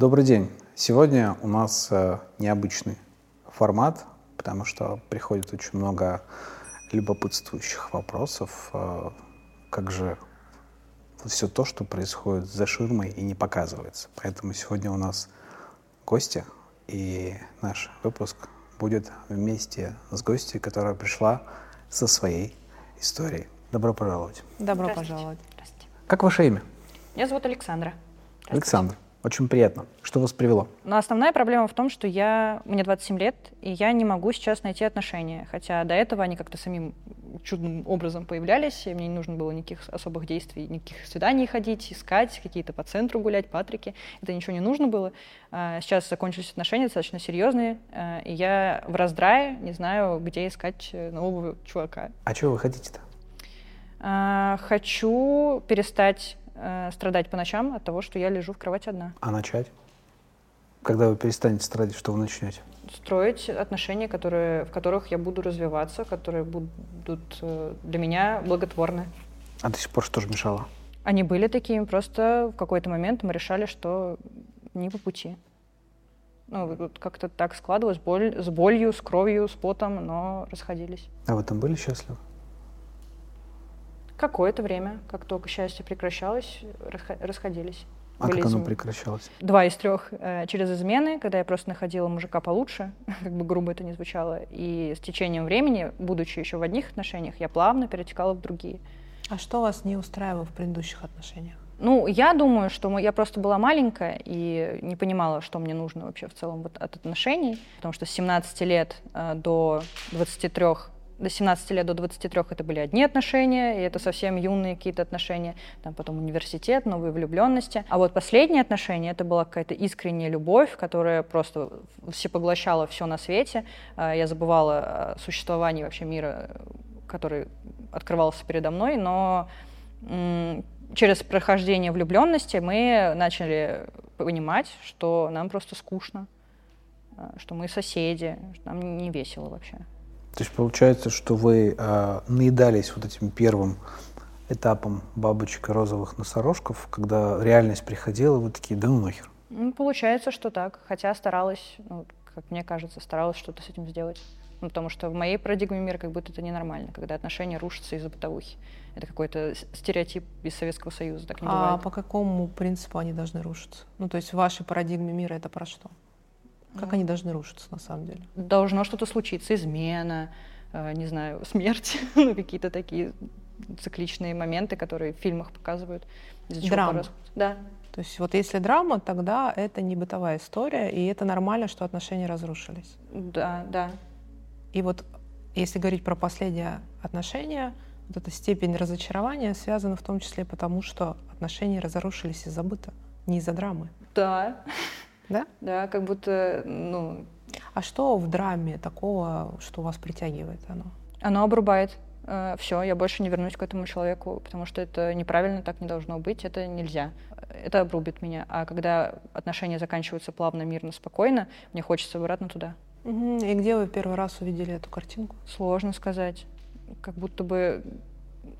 Добрый день. Сегодня у нас э, необычный формат, потому что приходит очень много любопытствующих вопросов. Э, как же все то, что происходит за ширмой и не показывается. Поэтому сегодня у нас гости, и наш выпуск будет вместе с гостью, которая пришла со своей историей. Добро пожаловать. Добро пожаловать. Здравствуйте. Как ваше имя? Меня зовут Александра. Александр. Очень приятно. Что вас привело? Но основная проблема в том, что я, мне 27 лет, и я не могу сейчас найти отношения. Хотя до этого они как-то самим чудным образом появлялись, и мне не нужно было никаких особых действий, никаких свиданий ходить, искать, какие-то по центру гулять, патрики. Это ничего не нужно было. А, сейчас закончились отношения достаточно серьезные, а, и я в раздрае не знаю, где искать э, нового чувака. А чего вы хотите-то? А, хочу перестать э, страдать по ночам от того, что я лежу в кровати одна. А начать? Когда вы перестанете страдать, что вы начнете? Строить отношения, которые, в которых я буду развиваться, которые будут э, для меня благотворны. А до сих пор что же мешало? Они были такими, просто в какой-то момент мы решали, что не по пути. Ну, вот как-то так складывалось, боль, с болью, с кровью, с потом, но расходились. А вы там были счастливы? Какое-то время, как только счастье прекращалось, расхо- расходились. А Были как оно прекращалось? Два из трех э, через измены, когда я просто находила мужика получше, как бы грубо это ни звучало. И с течением времени, будучи еще в одних отношениях, я плавно перетекала в другие. А что вас не устраивало в предыдущих отношениях? Ну, я думаю, что мы- я просто была маленькая и не понимала, что мне нужно вообще в целом вот от отношений. Потому что с 17 лет э, до 23, до 17 лет до 23 это были одни отношения, и это совсем юные какие-то отношения. Там потом университет, новые влюбленности. А вот последние отношения, это была какая-то искренняя любовь, которая просто всепоглощала все на свете. Э, Я забывала о существовании вообще мира, который открывался передо мной, но через прохождение влюбленности мы начали понимать, что нам просто скучно, а, что мы соседи, что нам не весело вообще. То есть получается, что вы э, наедались вот этим первым этапом бабочек и розовых носорожков, когда реальность приходила, вы такие, да ну нахер. Ну, получается, что так, хотя старалась, ну, как мне кажется, старалась что-то с этим сделать. Ну, потому что в моей парадигме мира как будто это ненормально, когда отношения рушатся из-за бытовухи. Это какой-то стереотип из Советского Союза, так не А бывает. по какому принципу они должны рушиться? Ну, то есть в вашей парадигме мира это про что? Как они должны рушиться на самом деле? Должно что-то случиться, измена, э, не знаю, смерть, ну, какие-то такие цикличные моменты, которые в фильмах показывают. Драма. Да, То есть вот если драма, тогда это не бытовая история, и это нормально, что отношения разрушились. да, да. И вот если говорить про последние отношения, вот эта степень разочарования связана в том числе потому, что отношения разрушились из-за быта, не из-за драмы. Да, Да? да, как будто, ну, А что в драме такого, что вас притягивает оно? оно обрубает. все, я больше не вернусь к этому человеку, потому что это неправильно, так не должно быть, это нельзя. Это обрубит меня. А когда отношения заканчиваются плавно, мирно, спокойно, мне хочется обратно туда. Мгм. И где вы первый раз увидели эту картинку? Сложно сказать. Как будто бы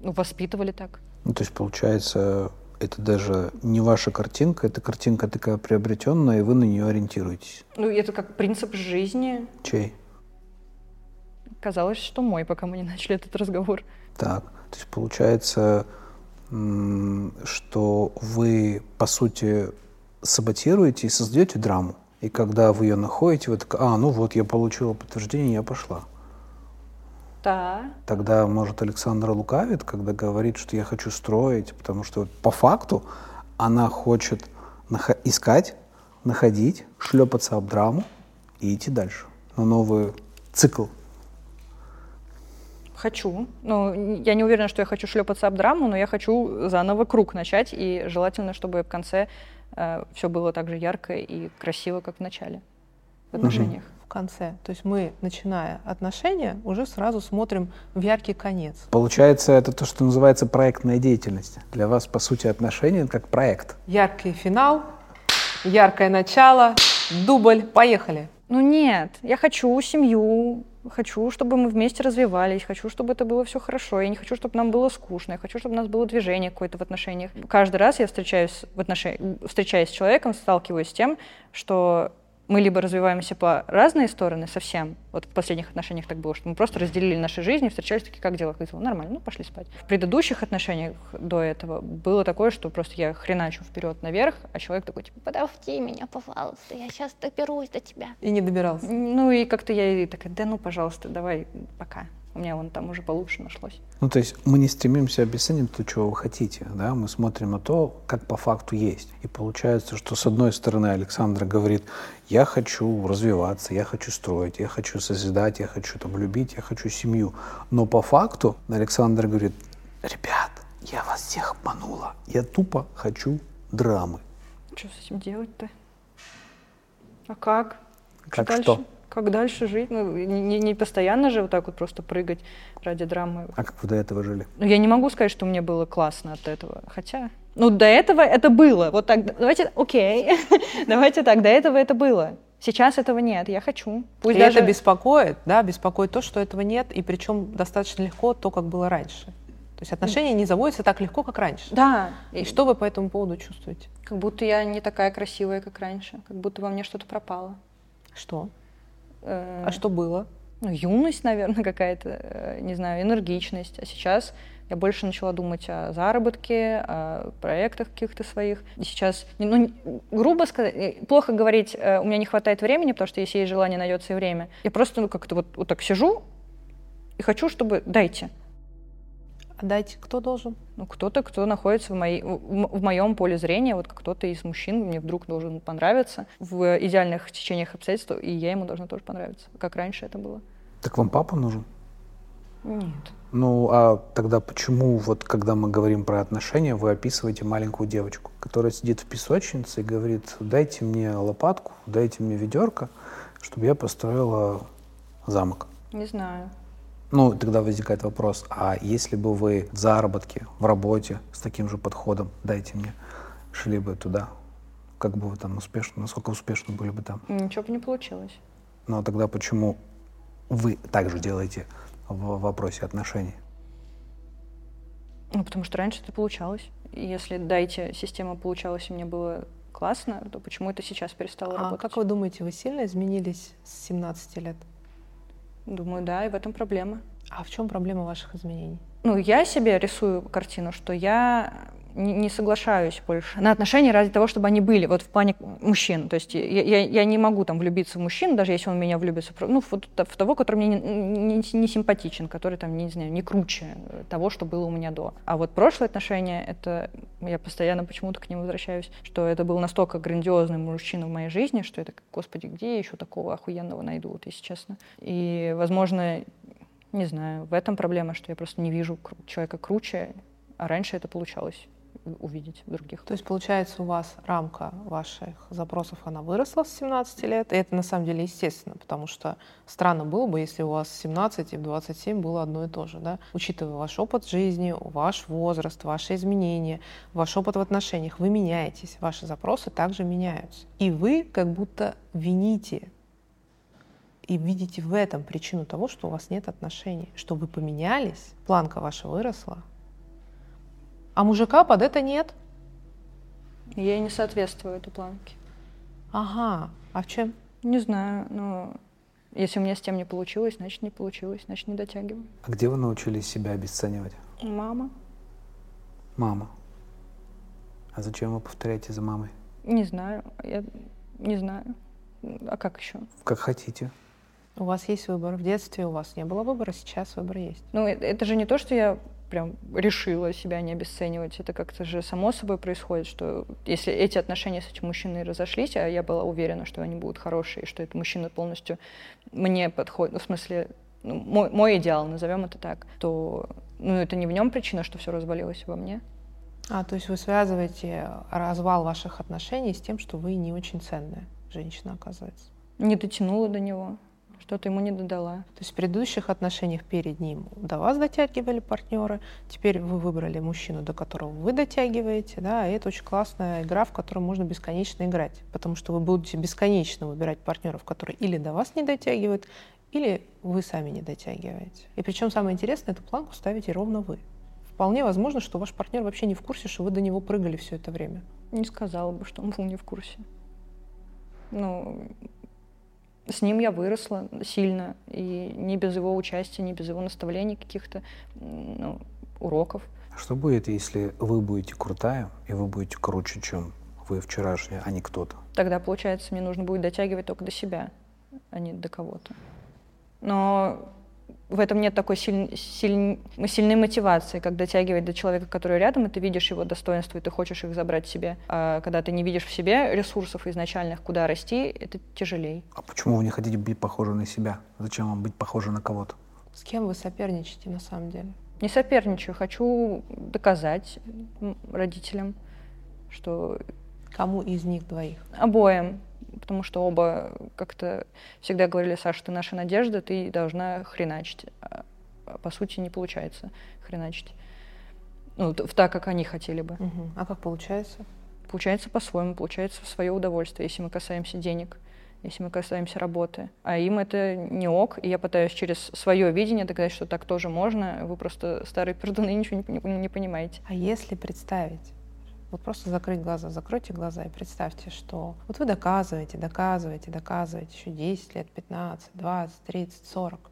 ну, воспитывали так. Ну, то есть получается, это даже не ваша картинка, это картинка такая приобретенная, и вы на нее ориентируетесь. Ну, это как принцип жизни. Чей? Казалось, что мой, пока мы не начали этот разговор. Так, то есть получается, что вы, по сути, саботируете и создаете драму. И когда вы ее находите, вы такая, а, ну вот, я получила подтверждение, я пошла. Да. Тогда, может, Александра лукавит, когда говорит, что я хочу строить, потому что по факту она хочет нахо- искать, находить, шлепаться об драму и идти дальше. На новый цикл. Хочу. Ну, я не уверена, что я хочу шлепаться об драму, но я хочу заново круг начать, и желательно, чтобы в конце все было так же ярко и красиво, как в начале в отношениях. В конце. То есть мы, начиная отношения, уже сразу смотрим в яркий конец. Получается, это то, что называется проектная деятельность. Для вас, по сути, отношения это как проект. Яркий финал, яркое начало, дубль, поехали. Ну нет, я хочу семью, хочу, чтобы мы вместе развивались, хочу, чтобы это было все хорошо, я не хочу, чтобы нам было скучно, я хочу, чтобы у нас было движение какое-то в отношениях. Каждый раз я встречаюсь, в отношениях, встречаясь с человеком, сталкиваюсь с тем, что мы либо развиваемся по разные стороны совсем, вот в последних отношениях так было, что мы просто разделили наши жизни, встречались такие, как дела? Говорит, нормально, ну пошли спать. В предыдущих отношениях до этого было такое, что просто я хреначу вперед наверх, а человек такой, типа, подожди меня, пожалуйста, я сейчас доберусь до тебя. И не добирался. Ну и как-то я и такая, да ну, пожалуйста, давай, пока у меня вон там уже получше нашлось. Ну, то есть мы не стремимся обесценить то, чего вы хотите, да, мы смотрим на то, как по факту есть. И получается, что с одной стороны Александра говорит, я хочу развиваться, я хочу строить, я хочу созидать, я хочу там любить, я хочу семью. Но по факту Александр говорит, ребят, я вас всех обманула, я тупо хочу драмы. Что с этим делать-то? А как? Как дальше? что? Как дальше жить? Ну, не, не постоянно же вот так вот просто прыгать ради драмы. А как вы до этого жили? Ну, я не могу сказать, что мне было классно от этого. Хотя, ну, до этого это было. Вот так, давайте, окей, давайте так, до этого это было. Сейчас этого нет, я хочу. Пусть и даже... это беспокоит, да, беспокоит то, что этого нет, и причем достаточно легко то, как было раньше. То есть отношения не заводятся так легко, как раньше. Да. И что вы по этому поводу чувствуете? Как будто я не такая красивая, как раньше. Как будто во мне что-то пропало. Что? Э, а что было? Ну, юность, наверное, какая-то, э, не знаю, энергичность. А сейчас я больше начала думать о заработке, о проектах каких-то своих. И сейчас, ну, грубо сказать, э, плохо говорить, у меня не хватает времени, потому что если есть желание, найдется и время. Я просто ну, как-то вот, вот так сижу и хочу, чтобы дайте. Дайте кто должен? Ну, кто-то, кто находится в, моей, в моем поле зрения, вот кто-то из мужчин мне вдруг должен понравиться в идеальных течениях обстоятельств, и я ему должна тоже понравиться, как раньше это было. Так вам папа нужен? Нет. Ну, а тогда почему, вот когда мы говорим про отношения, вы описываете маленькую девочку, которая сидит в песочнице и говорит, дайте мне лопатку, дайте мне ведерко, чтобы я построила замок? Не знаю. Ну, тогда возникает вопрос, а если бы вы в заработке, в работе с таким же подходом, дайте мне, шли бы туда, как бы вы там успешно, насколько успешно были бы там? Ничего бы не получилось. Ну, а тогда почему вы также делаете в вопросе отношений? Ну, потому что раньше это получалось. И если дайте система получалась, и мне было классно, то почему это сейчас перестало а работать? как вы думаете, вы сильно изменились с 17 лет? Думаю, да, и в этом проблема. А в чем проблема ваших изменений? Ну, я себе рисую картину, что я не, соглашаюсь больше на отношения ради того, чтобы они были, вот в плане мужчин. То есть я, я, я не могу там влюбиться в мужчину, даже если он меня влюбится, ну, в, в того, который мне не, не, не симпатичен, который там, не знаю, не круче того, что было у меня до. А вот прошлые отношения, это, я постоянно почему-то к ним возвращаюсь, что это был настолько грандиозный мужчина в моей жизни, что это, господи, где я еще такого охуенного найду, вот, если честно. И, возможно, не знаю, в этом проблема, что я просто не вижу человека круче, а раньше это получалось увидеть других. То есть, получается, у вас рамка ваших запросов, она выросла с 17 лет, и это на самом деле естественно, потому что странно было бы, если у вас 17 и в 27 было одно и то же, да? Учитывая ваш опыт жизни, ваш возраст, ваши изменения, ваш опыт в отношениях, вы меняетесь, ваши запросы также меняются. И вы как будто вините и видите в этом причину того, что у вас нет отношений, что вы поменялись, планка ваша выросла, а мужика под это нет. Я не соответствую этой планке. Ага. А в чем? Не знаю. Но если у меня с тем не получилось, значит не получилось, значит не дотягиваю. А где вы научились себя обесценивать? Мама. Мама. А зачем вы повторяете за мамой? Не знаю. Я не знаю. А как еще? Как хотите. У вас есть выбор. В детстве у вас не было выбора, сейчас выбор есть. Ну, это же не то, что я прям решила себя не обесценивать. Это как-то же само собой происходит, что если эти отношения с этим мужчиной разошлись, а я была уверена, что они будут хорошие, что этот мужчина полностью мне подходит, ну, в смысле, ну, мой, мой идеал, назовем это так, то ну, это не в нем причина, что все развалилось во мне. А, то есть вы связываете развал ваших отношений с тем, что вы не очень ценная женщина, оказывается? Не дотянула до него что-то ему не додала. То есть в предыдущих отношениях перед ним до вас дотягивали партнеры, теперь вы выбрали мужчину, до которого вы дотягиваете, да, и это очень классная игра, в которой можно бесконечно играть, потому что вы будете бесконечно выбирать партнеров, которые или до вас не дотягивают, или вы сами не дотягиваете. И причем самое интересное, эту планку ставите ровно вы. Вполне возможно, что ваш партнер вообще не в курсе, что вы до него прыгали все это время. Не сказала бы, что он был не в курсе. Ну, с ним я выросла сильно, и не без его участия, не без его наставлений каких-то, ну, уроков. Что будет, если вы будете крутая, и вы будете круче, чем вы вчерашняя, а не кто-то? Тогда, получается, мне нужно будет дотягивать только до себя, а не до кого-то. Но в этом нет такой силь, силь, сильной мотивации, как дотягивать до человека, который рядом, и ты видишь его достоинства, и ты хочешь их забрать себе. А когда ты не видишь в себе ресурсов изначальных, куда расти, это тяжелее. А почему вы не хотите быть похожи на себя? Зачем вам быть похожи на кого-то? С кем вы соперничаете на самом деле? Не соперничаю, хочу доказать родителям, что... Кому из них двоих? Обоим потому что оба как-то всегда говорили, Саша, ты наша надежда, ты должна хреначить. А, по сути не получается хреначить. Ну, в так, как они хотели бы. Угу. А как получается? Получается по-своему, получается в свое удовольствие, если мы касаемся денег, если мы касаемся работы. А им это не ок, и я пытаюсь через свое видение доказать, что так тоже можно. Вы просто старые пердуны ничего не, не, не понимаете. А если представить, вот просто закрыть глаза, закройте глаза и представьте, что вот вы доказываете, доказываете, доказываете еще 10 лет, 15, 20, 30, 40.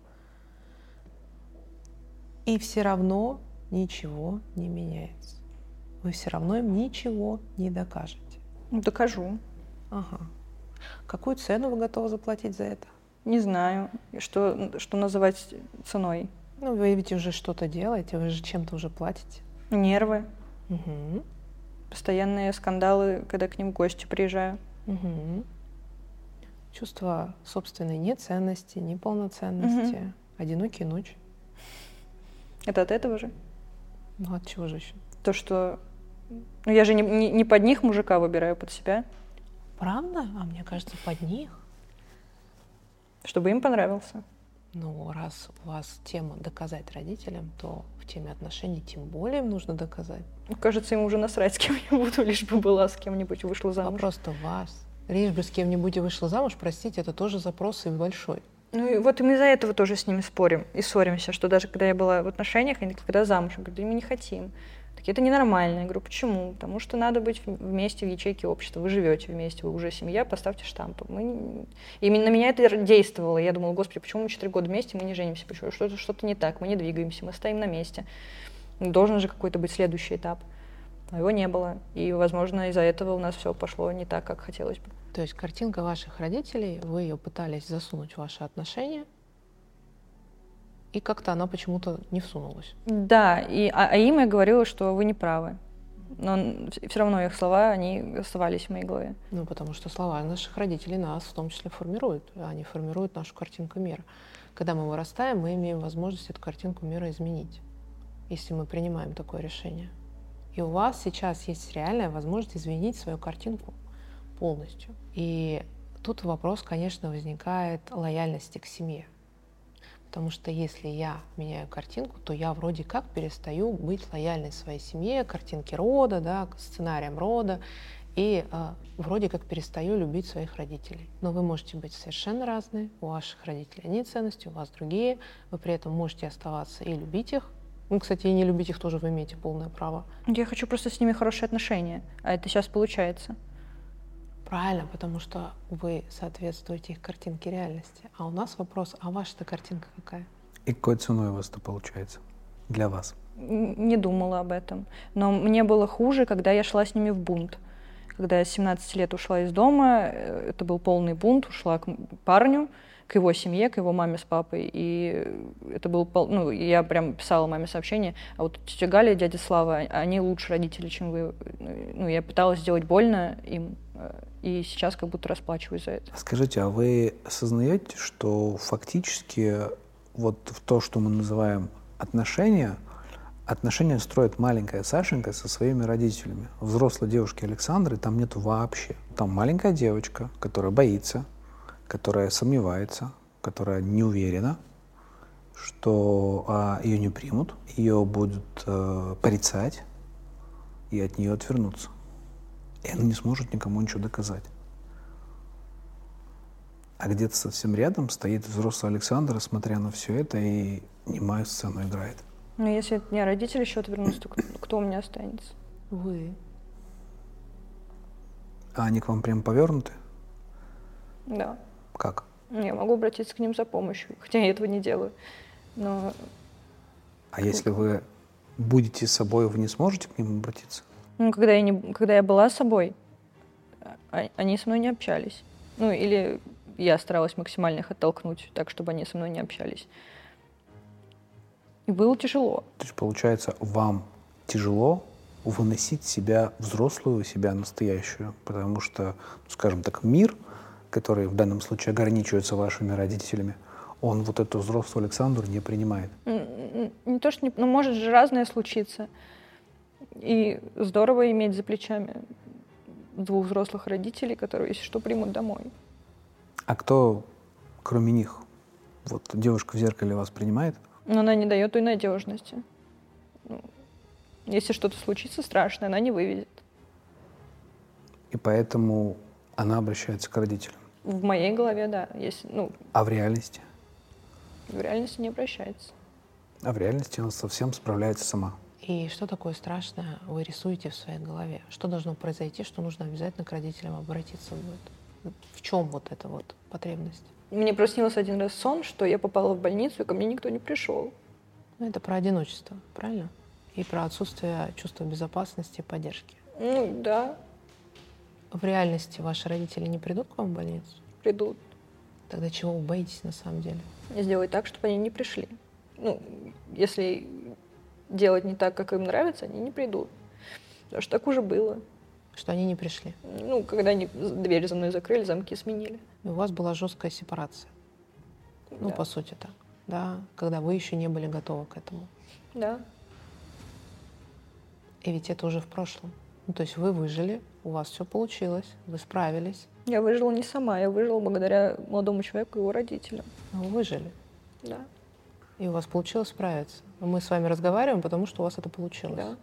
И все равно ничего не меняется. Вы все равно им ничего не докажете. Ну, докажу. Ага. Какую цену вы готовы заплатить за это? Не знаю, что, что называть ценой. Ну, вы ведь уже что-то делаете, вы же чем-то уже платите. Нервы. Угу. Постоянные скандалы, когда к ним гости приезжаю. Угу. Чувство собственной неценности, неполноценности, угу. одинокие ночи. Это от этого же? Ну, от чего же еще? То, что... Ну, я же не, не, не под них мужика выбираю, под себя. Правда? А мне кажется, под них. Чтобы им понравился. Ну, раз у вас тема доказать родителям, то в теме отношений тем более им нужно доказать. Ну, кажется, ему уже насрать с кем-нибудь, лишь бы была с кем-нибудь вышла замуж. Вопрос-то вас. Лишь бы с кем-нибудь и вышла замуж, простите, это тоже запрос и большой. Ну и вот мы из-за этого тоже с ними спорим и ссоримся, что даже когда я была в отношениях, они когда замуж, я говорю, да мы не хотим. Такие, это ненормально. Я говорю, почему? Потому что надо быть вместе в ячейке общества. Вы живете вместе, вы уже семья, поставьте штамп. Мы... Именно на меня это действовало. Я думала, господи, почему мы четыре года вместе, мы не женимся? Почему? Что-то, что-то не так, мы не двигаемся, мы стоим на месте. Должен же какой-то быть следующий этап. Но его не было. И, возможно, из-за этого у нас все пошло не так, как хотелось бы. То есть картинка ваших родителей, вы ее пытались засунуть в ваши отношения, и как-то она почему-то не всунулась. Да, и, а, а им я говорила, что вы не правы. Но все равно их слова, они оставались в моей голове. Ну, потому что слова наших родителей нас в том числе формируют. Они формируют нашу картинку мира. Когда мы вырастаем, мы имеем возможность эту картинку мира изменить, если мы принимаем такое решение. И у вас сейчас есть реальная возможность изменить свою картинку полностью. И тут вопрос, конечно, возникает лояльности к семье. Потому что если я меняю картинку, то я вроде как перестаю быть лояльной своей семье, картинке рода, да, сценариям рода, и э, вроде как перестаю любить своих родителей. Но вы можете быть совершенно разные, у ваших родителей одни ценности, у вас другие, вы при этом можете оставаться и любить их. Ну, кстати, и не любить их тоже вы имеете полное право. Я хочу просто с ними хорошие отношения, а это сейчас получается. Правильно, потому что вы соответствуете их картинке реальности. А у нас вопрос, а ваша-то картинка какая? И какой ценой у вас это получается для вас? Не думала об этом. Но мне было хуже, когда я шла с ними в бунт. Когда я с 17 лет ушла из дома, э, это был полный бунт, ушла к парню, к его семье, к его маме с папой. И это был, ну, я прям писала маме сообщение, а вот тетя Галя и дядя Слава, они лучше родители, чем вы. Ну, я пыталась сделать больно им, э, и сейчас как будто расплачиваюсь за это. Скажите, а вы осознаете, что фактически вот в то, что мы называем отношения, отношения строит маленькая Сашенька со своими родителями. Взрослой девушки Александры там нет вообще. Там маленькая девочка, которая боится, которая сомневается, которая не уверена, что а, ее не примут, ее будут э, порицать и от нее отвернуться. И она не сможет никому ничего доказать. А где-то совсем рядом стоит взрослый Александр, смотря на все это, и немая сцену играет. Ну, если от меня родители еще отвернутся, то кто у меня останется? Вы. А они к вам прям повернуты? Да. Как? Я могу обратиться к ним за помощью, хотя я этого не делаю. Но А если вы будете собой, вы не сможете к ним обратиться? Ну, когда, я не, когда я была собой, а- они со мной не общались. Ну, или я старалась максимально их оттолкнуть, так, чтобы они со мной не общались. И было тяжело. То есть, получается, вам тяжело выносить себя взрослую, себя настоящую, потому что, ну, скажем так, мир, который в данном случае ограничивается вашими родителями, он вот эту взрослую Александру не принимает. Не то, что не... Ну, может же разное случиться. И здорово иметь за плечами двух взрослых родителей, которые, если что, примут домой. А кто, кроме них, вот девушка в зеркале вас принимает? Но она не дает той надежности. Ну, если что-то случится страшное, она не выведет. И поэтому она обращается к родителям. В моей голове, да. Если, ну, А в реальности? в реальности не обращается. А в реальности она совсем справляется сама. И что такое страшное вы рисуете в своей голове? Что должно произойти, что нужно обязательно к родителям обратиться будет? В чем вот эта вот потребность? Мне проснился один раз сон, что я попала в больницу, и ко мне никто не пришел. Ну, это про одиночество, правильно? И про отсутствие чувства безопасности и поддержки. Ну, да, В реальности ваши родители не придут к вам в больницу? придут. Тогда чего вы боитесь на самом деле? Сделать так, чтобы они не пришли. Ну, если делать не так, как им нравится, они не придут. Потому что так уже было. Что они не пришли. Ну, когда они дверь за мной закрыли, замки сменили. И у вас была жесткая сепарация. Ну, Да. по сути так. Да, когда вы еще не были готовы к этому. Да. И ведь это уже в прошлом. Ну, то есть вы выжили, у вас все получилось, вы справились, Я выжила не сама, я выжила благодаря молодому человеку и его родителям. но вы выжили. Да. И у вас получилось справиться. Мы с вами разговариваем, потому что у вас это получилось. Да.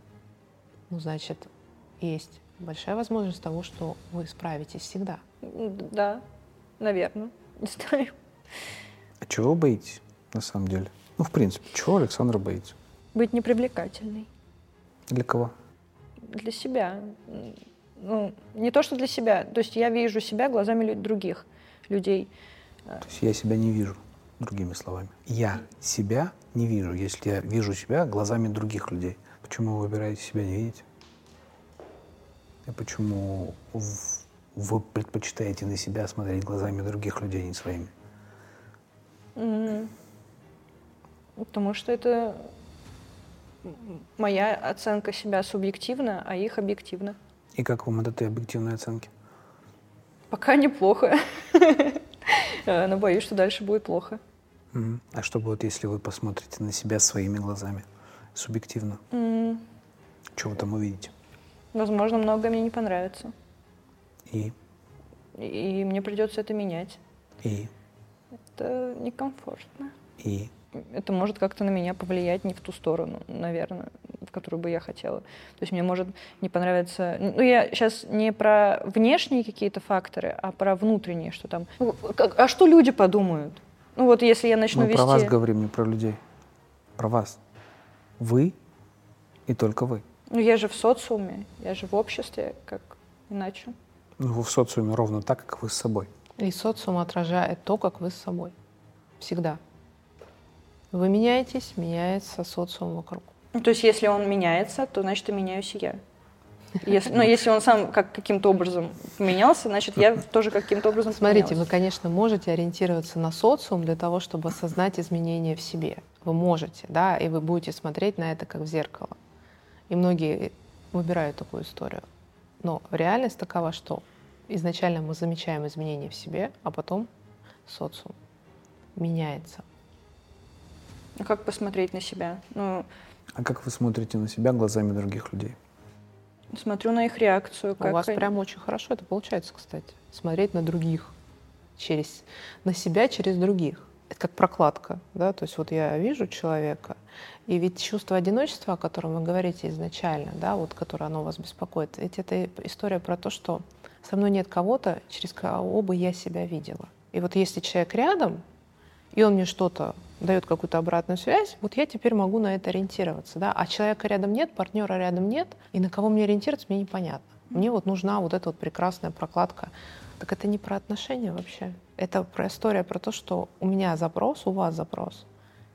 Ну, значит, есть большая возможность того, что вы справитесь всегда. Да. Наверное. Не знаю. А чего боитесь, на самом деле? Ну, в принципе, чего Александра боится? Быть непривлекательной. Для кого? Для себя. Ну, не то, что для себя. То есть я вижу себя глазами других людей. То есть я себя не вижу, другими словами. Я себя не вижу, если я вижу себя глазами других людей. Почему вы выбираете себя не видеть? И почему вы предпочитаете на себя смотреть глазами других людей, а не своими? Потому что это моя оценка себя субъективна, а их объективна. И как вам от этой объективной оценки? Пока неплохо. Э, Но боюсь, что дальше будет плохо. А что будет, если вы посмотрите на себя своими глазами, субъективно? Что вы там увидите? Возможно, многое мне не понравится. И и мне придется это менять. и, Это некомфортно. и. Это может как-то на меня повлиять не в ту сторону, наверное, в которую бы я хотела. То есть мне может не понравиться... Ну, я сейчас не про внешние какие-то факторы, а про внутренние, что там... Ну, как- а что люди подумают? Ну вот если я начну Мы вести... про вас говорим, не про людей. Про вас. Вы и только вы. Ну я же в социуме, я же в обществе, как иначе. Ну, вы в социуме ровно так, как вы с собой. И социум отражает то, как вы с собой. Всегда. Вы меняетесь, меняется социум вокруг. Ну, то есть если он меняется, то значит и меняюсь и я. Если, но если он сам как каким-то образом поменялся, значит я тоже каким-то образом Смотрите, вы, поменялась. конечно, можете ориентироваться на социум для того, чтобы осознать изменения в себе. Вы можете, да, и вы будете смотреть на это как в зеркало. И многие выбирают такую историю. Но реальность такова, что изначально мы замечаем изменения в себе, а потом социум меняется. Ну, как посмотреть на себя? Ну, А как вы смотрите на себя глазами других людей? смотрю на их реакцию. Как У вас они- прям очень хорошо это получается, кстати. Смотреть на других, через, на себя через других. Это как прокладка, да, то есть вот я вижу человека, и ведь чувство одиночества, о котором вы говорите изначально, да, вот которое оно вас беспокоит, ведь это история про то, что со мной нет кого-то, через кого бы я себя видела. И вот если человек рядом, и он мне что-то дает какую-то обратную связь, вот я теперь могу на это ориентироваться, да, а человека рядом нет, партнера рядом нет, и на кого мне ориентироваться, мне непонятно. Мне вот нужна вот эта вот прекрасная прокладка. Так это не про отношения вообще. Это про история про то, что у меня запрос, у вас запрос.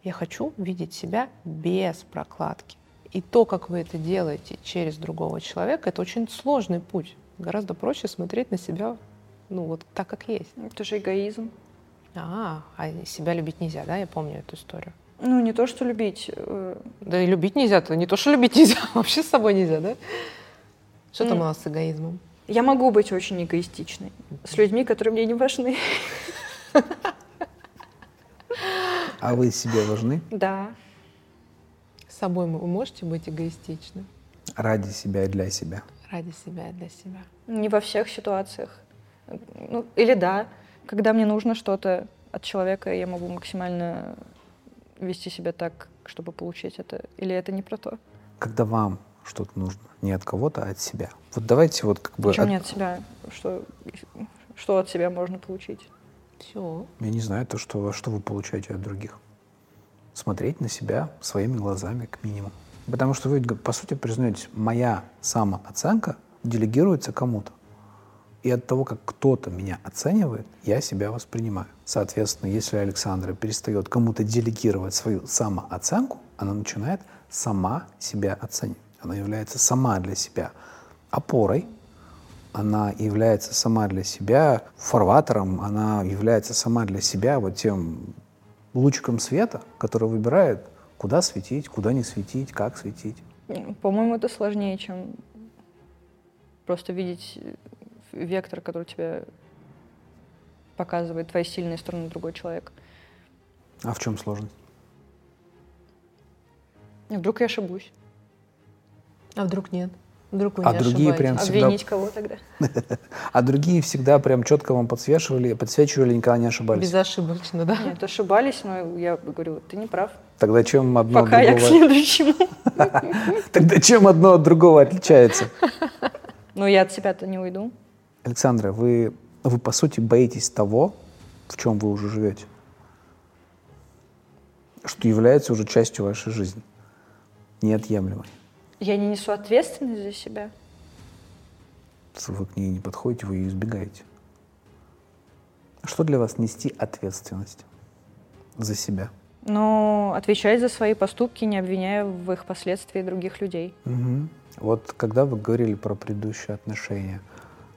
Я хочу видеть себя без прокладки. И то, как вы это делаете через другого человека, это очень сложный путь. Гораздо проще смотреть на себя, ну вот так, как есть. Это же эгоизм. А, а себя любить нельзя, да? Я помню эту историю. Ну, не то, что любить. э, Да и любить нельзя, то не то, что любить нельзя, вообще с собой нельзя, да? Что там у нас с эгоизмом? Я могу быть очень эгоистичной с людьми, которые мне не важны. А вы себе важны Да. С собой вы можете быть эгоистичны ради себя и для себя. ради себя и для себя. Не во всех ситуациях. Ну, или да, когда мне нужно что-то от человека, я могу максимально вести себя так, чтобы получить это. Или это не про то? Когда вам что-то нужно, не от кого-то, а от себя. Вот давайте вот как бы... Почему от- не от себя? Что, что от себя можно получить? Все. Я не знаю, то, что, что вы получаете от других. Смотреть на себя своими глазами, к минимуму. Потому что вы, по сути, признаетесь, моя самооценка делегируется кому-то. И от того, как кто-то меня оценивает, я себя воспринимаю. Соответственно, если Александра перестает кому-то делегировать свою самооценку, она начинает сама себя оценивать. Она является сама для себя опорой, она является сама для себя фарватером, она является сама для себя вот тем лучиком света, который выбирает, куда светить, куда не светить, как светить. По-моему, это сложнее, чем просто видеть э, вектор, который тебе показывает твои сильные стороны другой человек. А в чем сложность? И вдруг я ошибусь. А вдруг нет? Вдруг вы А не другие ошибаетесь? прям всегда- Обвинить кого тогда? А другие всегда прям четко вам подсвечивали, подсвечивали, никогда не ошибались. Безошибочно, да? Нет, ошибались, но я говорю, ты не прав. Тогда чем одно Пока от я к другого... следующему. Тогда чем одно от другого отличается? Но я от себя-то не уйду. Александра, вы, вы по сути боитесь того, в чем вы уже живете, что является уже частью вашей жизни, неотъемлемой. Я не несу ответственность за себя. Вы к ней не подходите, вы ее избегаете. Что для вас нести ответственность за себя? Но отвечать за свои поступки, не обвиняя в их последствии других людей. Мгм. Вот когда вы говорили про предыдущие отношения,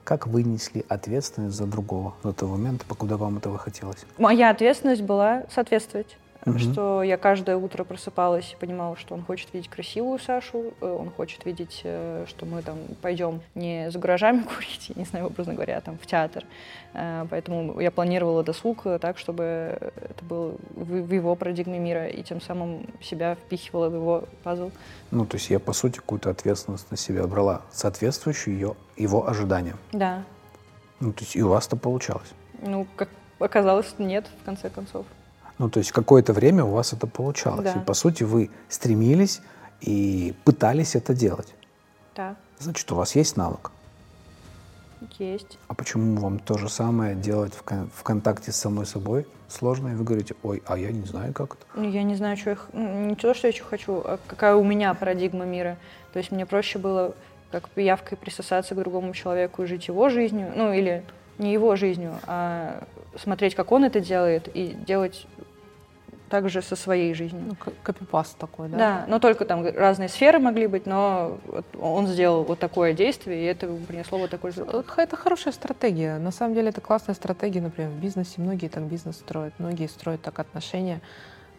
как вы несли ответственность за другого до того момента, покуда вам этого хотелось? Моя ответственность была соответствовать. Мгм. Что я каждое утро просыпалась и понимала, что он хочет видеть красивую Сашу, э, он хочет видеть, э, что мы там пойдем не за гаражами курить, я не знаю, образно говоря, а там в театр. Э, Поэтому я планировала досуг так, чтобы это было в в его парадигме мира, и тем самым себя впихивала в его пазл. Ну, то есть я, по сути, какую-то ответственность на себя брала, соответствующую ее, его ожиданиям. Да. Ну, то есть и у вас-то получалось. Ну, как оказалось, нет, в конце концов. Ну, то есть какое-то время у вас это получалось. Да. И, по сути, вы стремились и пытались это делать. Да, Значит, у вас есть навык. есть. А почему вам то же самое делать в, кон- в контакте с самой собой сложно? И вы говорите, ой, а я не знаю, как это. Ну, я не знаю, что я... Не то, что я чё хочу, а какая у меня парадигма мира. То есть мне проще было как пиявкой присосаться к другому человеку и жить его жизнью. Ну, или не его жизнью, а смотреть, как он это делает, и делать так же со своей жизнью. Ну, копипаст такой, да? Да, но только там разные сферы могли быть, но он сделал вот такое действие, и это принесло вот такой результат. Это хорошая стратегия. На самом деле это классная стратегия, например, в бизнесе. Многие так бизнес строят, многие строят так отношения.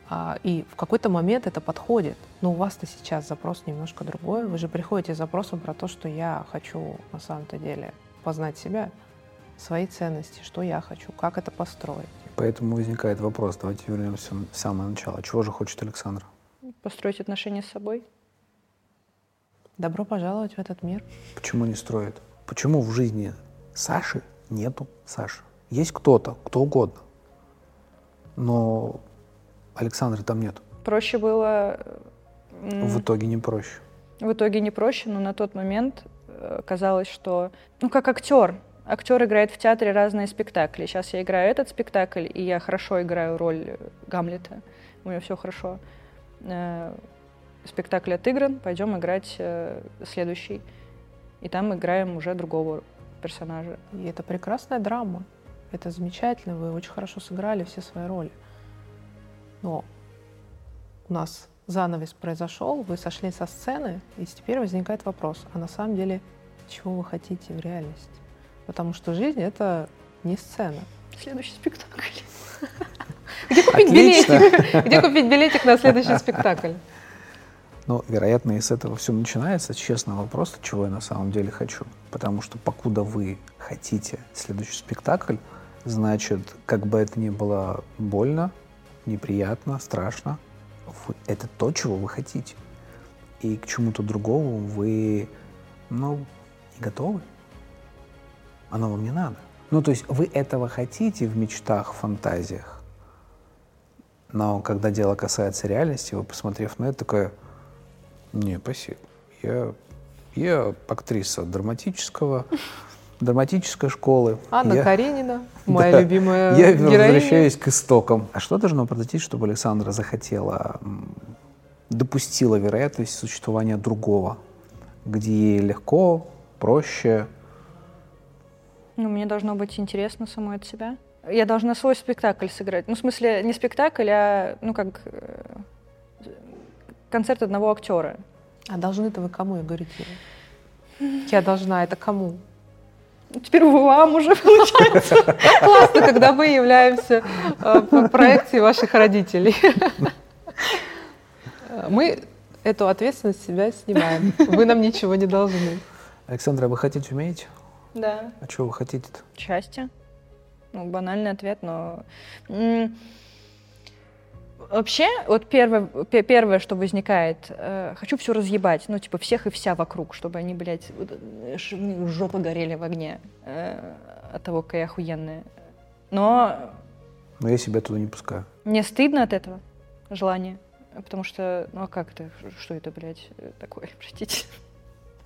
А, И в какой-то момент это подходит. Но у вас-то сейчас запрос немножко другой. Вы же приходите с запросом про то, что я хочу на самом-то деле познать себя, свои ценности, что я хочу, как это построить. Поэтому возникает вопрос, давайте вернемся в самое начало. Чего же хочет Александра? Построить отношения с собой. Добро пожаловать в этот мир. Почему не строит? Почему в жизни Саши нету Саши? Есть кто-то, кто угодно. Но Александры там нет. Проще было... В итоге не проще. В итоге не проще, но на тот момент э, казалось, что, ну, как актер, актер играет в театре разные спектакли. Сейчас я играю этот спектакль, и я хорошо играю роль Гамлета. У меня все хорошо. Э, спектакль отыгран, пойдем играть э, следующий. И там играем уже другого персонажа. И это прекрасная драма. Это замечательно, вы очень хорошо сыграли все свои роли. Но у нас занавес произошел, вы сошли со сцены, и теперь возникает вопрос, а на самом деле чего вы хотите в реальности? Потому что жизнь — это не сцена. Следующий спектакль. Где купить билетик? Где купить билетик на следующий спектакль? Ну, вероятно, и с этого все начинается. Честный вопрос, чего я на самом деле хочу. Потому что покуда вы хотите следующий спектакль, значит, как бы это ни было больно, неприятно, страшно, это то, чего вы хотите. И к чему-то другому вы, ну, не готовы. Оно вам не надо. Ну, то есть вы этого хотите в мечтах, фантазиях. Но когда дело касается реальности, вы, посмотрев на это, такое, не, спасибо. Я, я актриса драматического, драматической школы. Анна я, Каренина, моя да, любимая Я героиня. возвращаюсь к истокам. А что должно произойти, чтобы Александра захотела, допустила вероятность существования другого, где ей легко, проще? Ну, мне должно быть интересно самой от себя. Я должна свой спектакль сыграть. Ну, в смысле, не спектакль, а, ну, как э, концерт одного актера. А должны-то вы кому, я говорю, Я должна, это кому? Теперь вам уже получается. Классно, когда мы являемся э, в проекте ваших родителей. Мы эту ответственность с себя снимаем. Вы нам ничего не должны. Александра, вы хотите, умеете? Да. А чего вы хотите-то? Счастье. Ну, банальный ответ, но... Вообще, вот первое, первое, что возникает, э, хочу все разъебать, ну, типа, всех и вся вокруг, чтобы они, блядь, жопы горели в огне э, от того, какая охуенная. Но... Но я себя туда не пускаю. Мне стыдно от этого желания, потому что, ну, а как это, что это, блядь, такое, простите?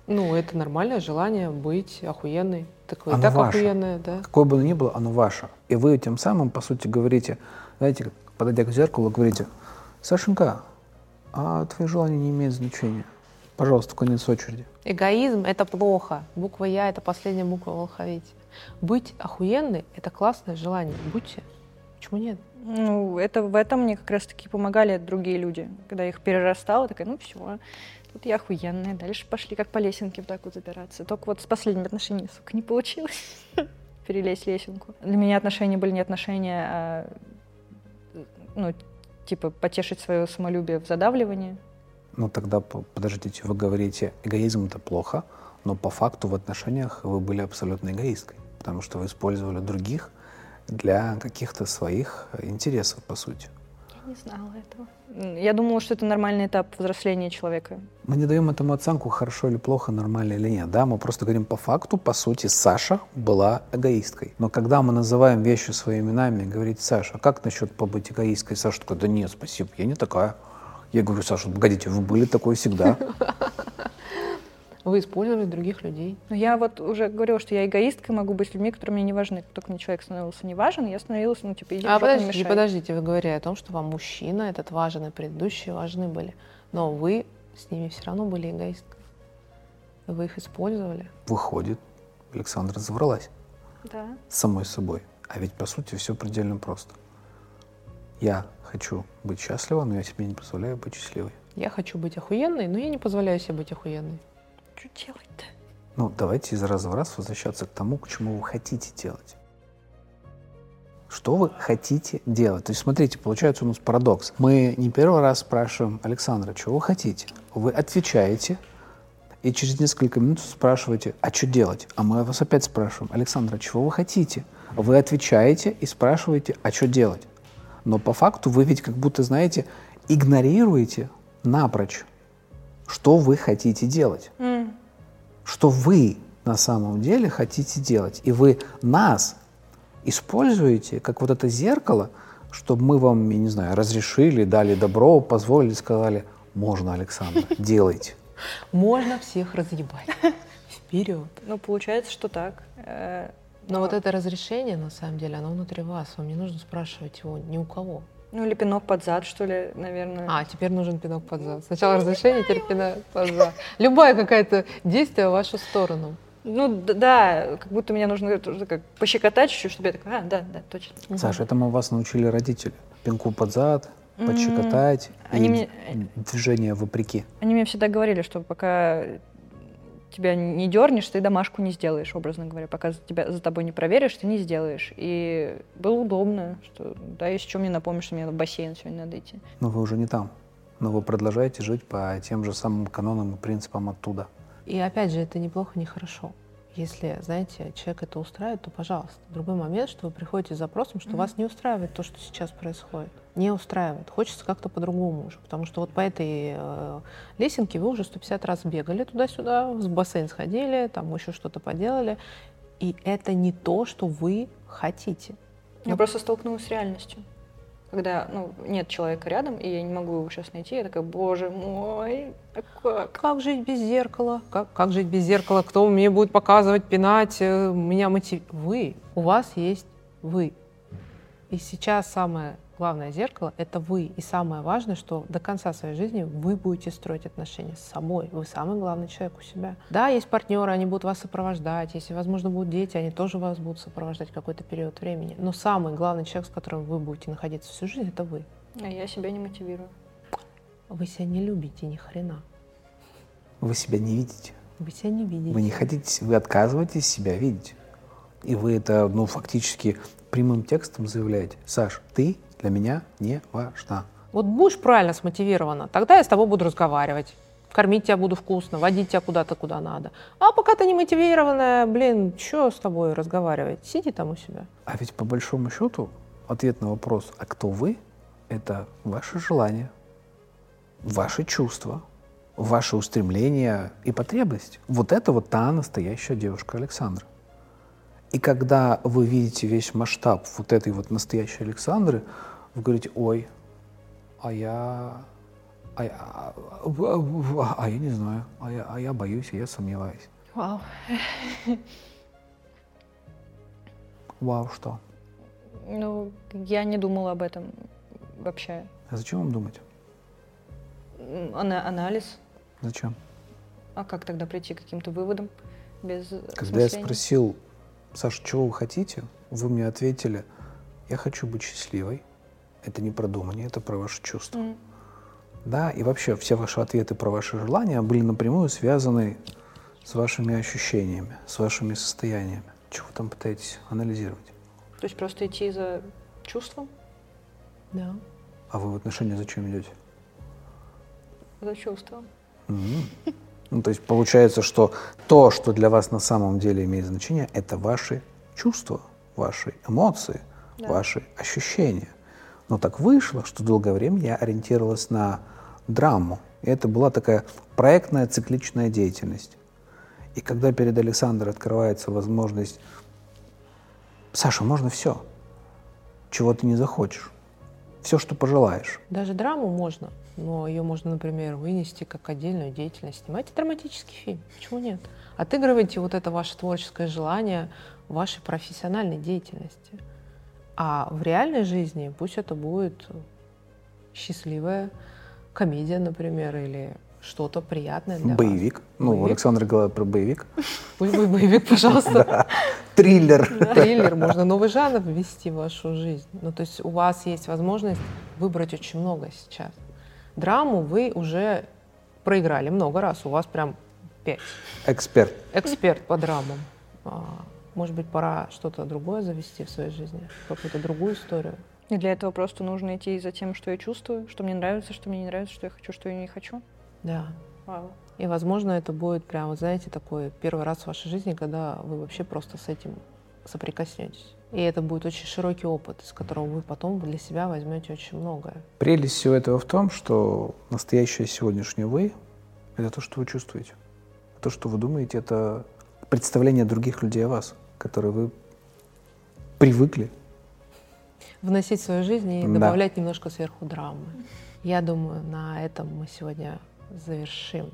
Ну, это нормальное желание быть охуенной. Так вы оно и так ваше. охуенная, да? Какое бы оно ни было, оно ваше. И вы тем самым, по сути, говорите, знаете, подойдя к зеркалу, говорите, Сашенька, а твои желания не имеют значения. Пожалуйста, конец очереди. Эгоизм — это плохо. Буква «Я» — это последняя буква в алфавите. Быть охуенной — это классное желание. Будьте. Почему нет? Ну, это в этом мне как раз-таки помогали другие люди. Когда я их перерастала, такая, ну все, тут я охуенная. Дальше пошли как по лесенке вот так вот забираться. Только вот с последними отношениями, сука, не получилось перелезть лесенку. Для меня отношения были не отношения, а ну, типа, потешить свое самолюбие в задавливании. Ну, тогда, подождите, вы говорите, эгоизм это плохо, но по факту в отношениях вы были абсолютно эгоисткой, потому что вы использовали других для каких-то своих интересов, по сути. Я не знала этого. Я думала, что это нормальный этап взросления человека. Мы не даем этому оценку, хорошо или плохо, нормально или нет. Да, мы просто говорим по факту, по сути, Саша была эгоисткой. Но когда мы называем вещи своими именами, говорить, Саша, а как насчет побыть эгоисткой? Саша такой, да нет, спасибо, я не такая. Я говорю, Саша, погодите, вы были такой всегда. Вы использовали других людей. Ну, я вот уже говорила, что я эгоистка, могу быть с людьми, которые мне не важны. Как только мне человек становился не важен, я становилась, ну, типа, иди А подождите, подождите, вы говорили о том, что вам мужчина этот важен, и предыдущие важны были. Но вы с ними все равно были эгоисткой. Вы их использовали. Выходит, Александра завралась. Да. С самой собой. А ведь, по сути, все предельно просто. Я хочу быть счастлива, но я себе не позволяю быть счастливой. Я хочу быть охуенной, но я не позволяю себе быть охуенной. Что делать-то? Ну, давайте из раза в раз возвращаться к тому, к чему вы хотите делать. Что вы хотите делать? То есть, смотрите, получается у нас парадокс. Мы не первый раз спрашиваем Александра, чего вы хотите? Вы отвечаете, и через несколько минут спрашиваете, а что делать? А мы вас опять спрашиваем, Александра, чего вы хотите? Вы отвечаете и спрашиваете, а что делать? Но по факту вы ведь как будто, знаете, игнорируете напрочь что вы хотите делать. Что вы на самом деле хотите делать. И вы нас используете как вот это зеркало, чтобы мы вам, я не знаю, разрешили, дали добро, позволили, сказали, можно, Александр, делайте. Можно всех разъебать. Вперед. Ну, получается, что так. Э, Но вот это разрешение, на самом деле, оно внутри вас. Вам не нужно спрашивать его ни у кого. Ну или пинок под зад, что ли, наверное. А, теперь нужен пинок под зад. Сначала разрешение, теперь пинок под зад. Любое какое-то действие в вашу сторону. Ну да, как будто мне нужно как пощекотать чуть-чуть, чтобы я такая, а, да, да, точно. Саша, этому вас научили родители. Пинку под зад, подщекотать Они и мне- движение вопреки. Они мне всегда говорили, что пока тебя не дернешь, ты домашку не сделаешь, образно говоря. Пока за, тебя, за тобой не проверишь, ты не сделаешь. И было удобно, что да, если что, мне напомнишь, что мне в бассейн сегодня надо идти. Но вы уже не там. Но вы продолжаете жить по тем же самым канонам и принципам оттуда. И опять же, это неплохо, не хорошо. Если, знаете, человек это устраивает, то пожалуйста. Другой момент, что вы приходите с запросом, что вас не устраивает то, что сейчас происходит. Не устраивает. Хочется как-то по-другому уже. Потому что вот по этой э, лесенке вы уже 150 раз бегали туда-сюда, в бассейн сходили, там еще что-то поделали. И это не то, что вы хотите. Я просто столкнулась с реальностью. Когда ну, нет человека рядом, и я не могу его сейчас найти, я такая, боже мой, а как? Как жить без зеркала? Как, как жить без зеркала? Кто мне будет показывать, пинать, э, меня мотив... Вы. У вас есть вы. И сейчас самое главное зеркало — это вы. И самое важное, что до конца своей жизни вы будете строить отношения с собой. Вы самый главный человек у себя. Да, есть партнеры, они будут вас сопровождать. Если, возможно, будут дети, они тоже вас будут сопровождать какой-то период времени. Но самый главный человек, с которым вы будете находиться всю жизнь, это вы. А я себя не мотивирую. Вы себя не любите ни хрена. Вы себя не видите. Вы себя не видите. Вы не хотите, вы отказываетесь себя видеть. И вы это, ну, фактически прямым текстом заявляете. Саш, ты для меня не важна. Вот будешь правильно смотивирована, тогда я с тобой буду разговаривать. Кормить тебя буду вкусно, водить тебя куда-то, куда надо. А пока ты не мотивированная, блин, что с тобой разговаривать? Сиди там у себя. А ведь по большому счету ответ на вопрос, а кто вы, это ваше желание, ваши чувства, ваши устремления и потребность. Вот это вот та настоящая девушка Александра. И когда вы видите весь масштаб вот этой вот настоящей Александры, вы говорите, ой, а я, а я, а, а- а я не знаю, а я, а я боюсь, а я сомневаюсь. Вау. Вау, что? Ну, я не думала об этом вообще. А зачем вам думать? Ана- анализ. Зачем? А как тогда прийти к каким-то выводам без Когда я осмысления? спросил, Саша, чего вы хотите, вы мне ответили, я хочу быть счастливой. Это не про думание, это про ваши чувства. М. Да, и вообще все ваши ответы про ваши желания были напрямую связаны с вашими ощущениями, с вашими состояниями. Чего вы там пытаетесь анализировать? То есть просто идти за чувством, Да. А вы в отношения зачем идете? за чувством. Мгм. Ну, то есть получается, что то, что для вас на самом деле имеет значение, это ваши чувства, ваши эмоции, Да. ваши ощущения. Но так вышло, что долгое время я ориентировалась на драму. И это была такая проектная цикличная деятельность. И когда перед Александрой открывается возможность, Саша, можно все, чего ты не захочешь, все, что пожелаешь. Даже драму можно, но ее можно, например, вынести как отдельную деятельность. Снимайте драматический фильм, почему нет? Отыгрывайте вот это ваше творческое желание в вашей профессиональной деятельности. А в реальной жизни пусть это будет счастливая комедия, например, или что-то приятное для боевик. вас. Ну, Боевик. Александр говорит про боевик. Пусть будет боевик, пожалуйста. Триллер. Триллер, можно новый жанр ввести в вашу жизнь. Ну, то есть у вас есть возможность выбрать очень много сейчас. Драму вы уже проиграли много раз, у вас прям пять. Эксперт. Эксперт по драмам. А, Может быть, пора что-то другое завести в своей жизни, какую-то другую историю. И для этого просто нужно идти за тем, что я чувствую, что мне нравится, что мне не нравится, что я хочу, что я не хочу. Да. Вау. И, возможно, это будет прям, вот знаете, такой первый раз в вашей жизни, когда вы вообще просто с этим соприкоснетесь. И это будет очень широкий опыт, из которого вы потом для себя возьмете очень многое. Прелесть всего этого в том, что настоящее сегодняшнее вы — это то, что вы чувствуете. То, что вы думаете, это представление других людей о вас, которые вы привыкли. Вносить в свою жизнь и Да. добавлять немножко сверху драмы. Я думаю, на этом мы сегодня завершим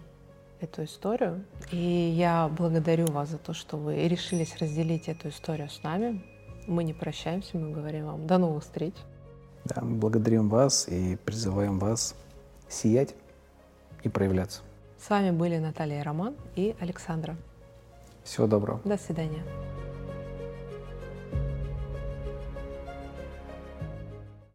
эту историю. И я благодарю вас за то, что вы решились разделить эту историю с нами. Мы не прощаемся, мы говорим вам до новых встреч. Да, мы благодарим вас и призываем вас сиять и проявляться. С вами были Наталья Роман и Александра. Всего доброго. До свидания.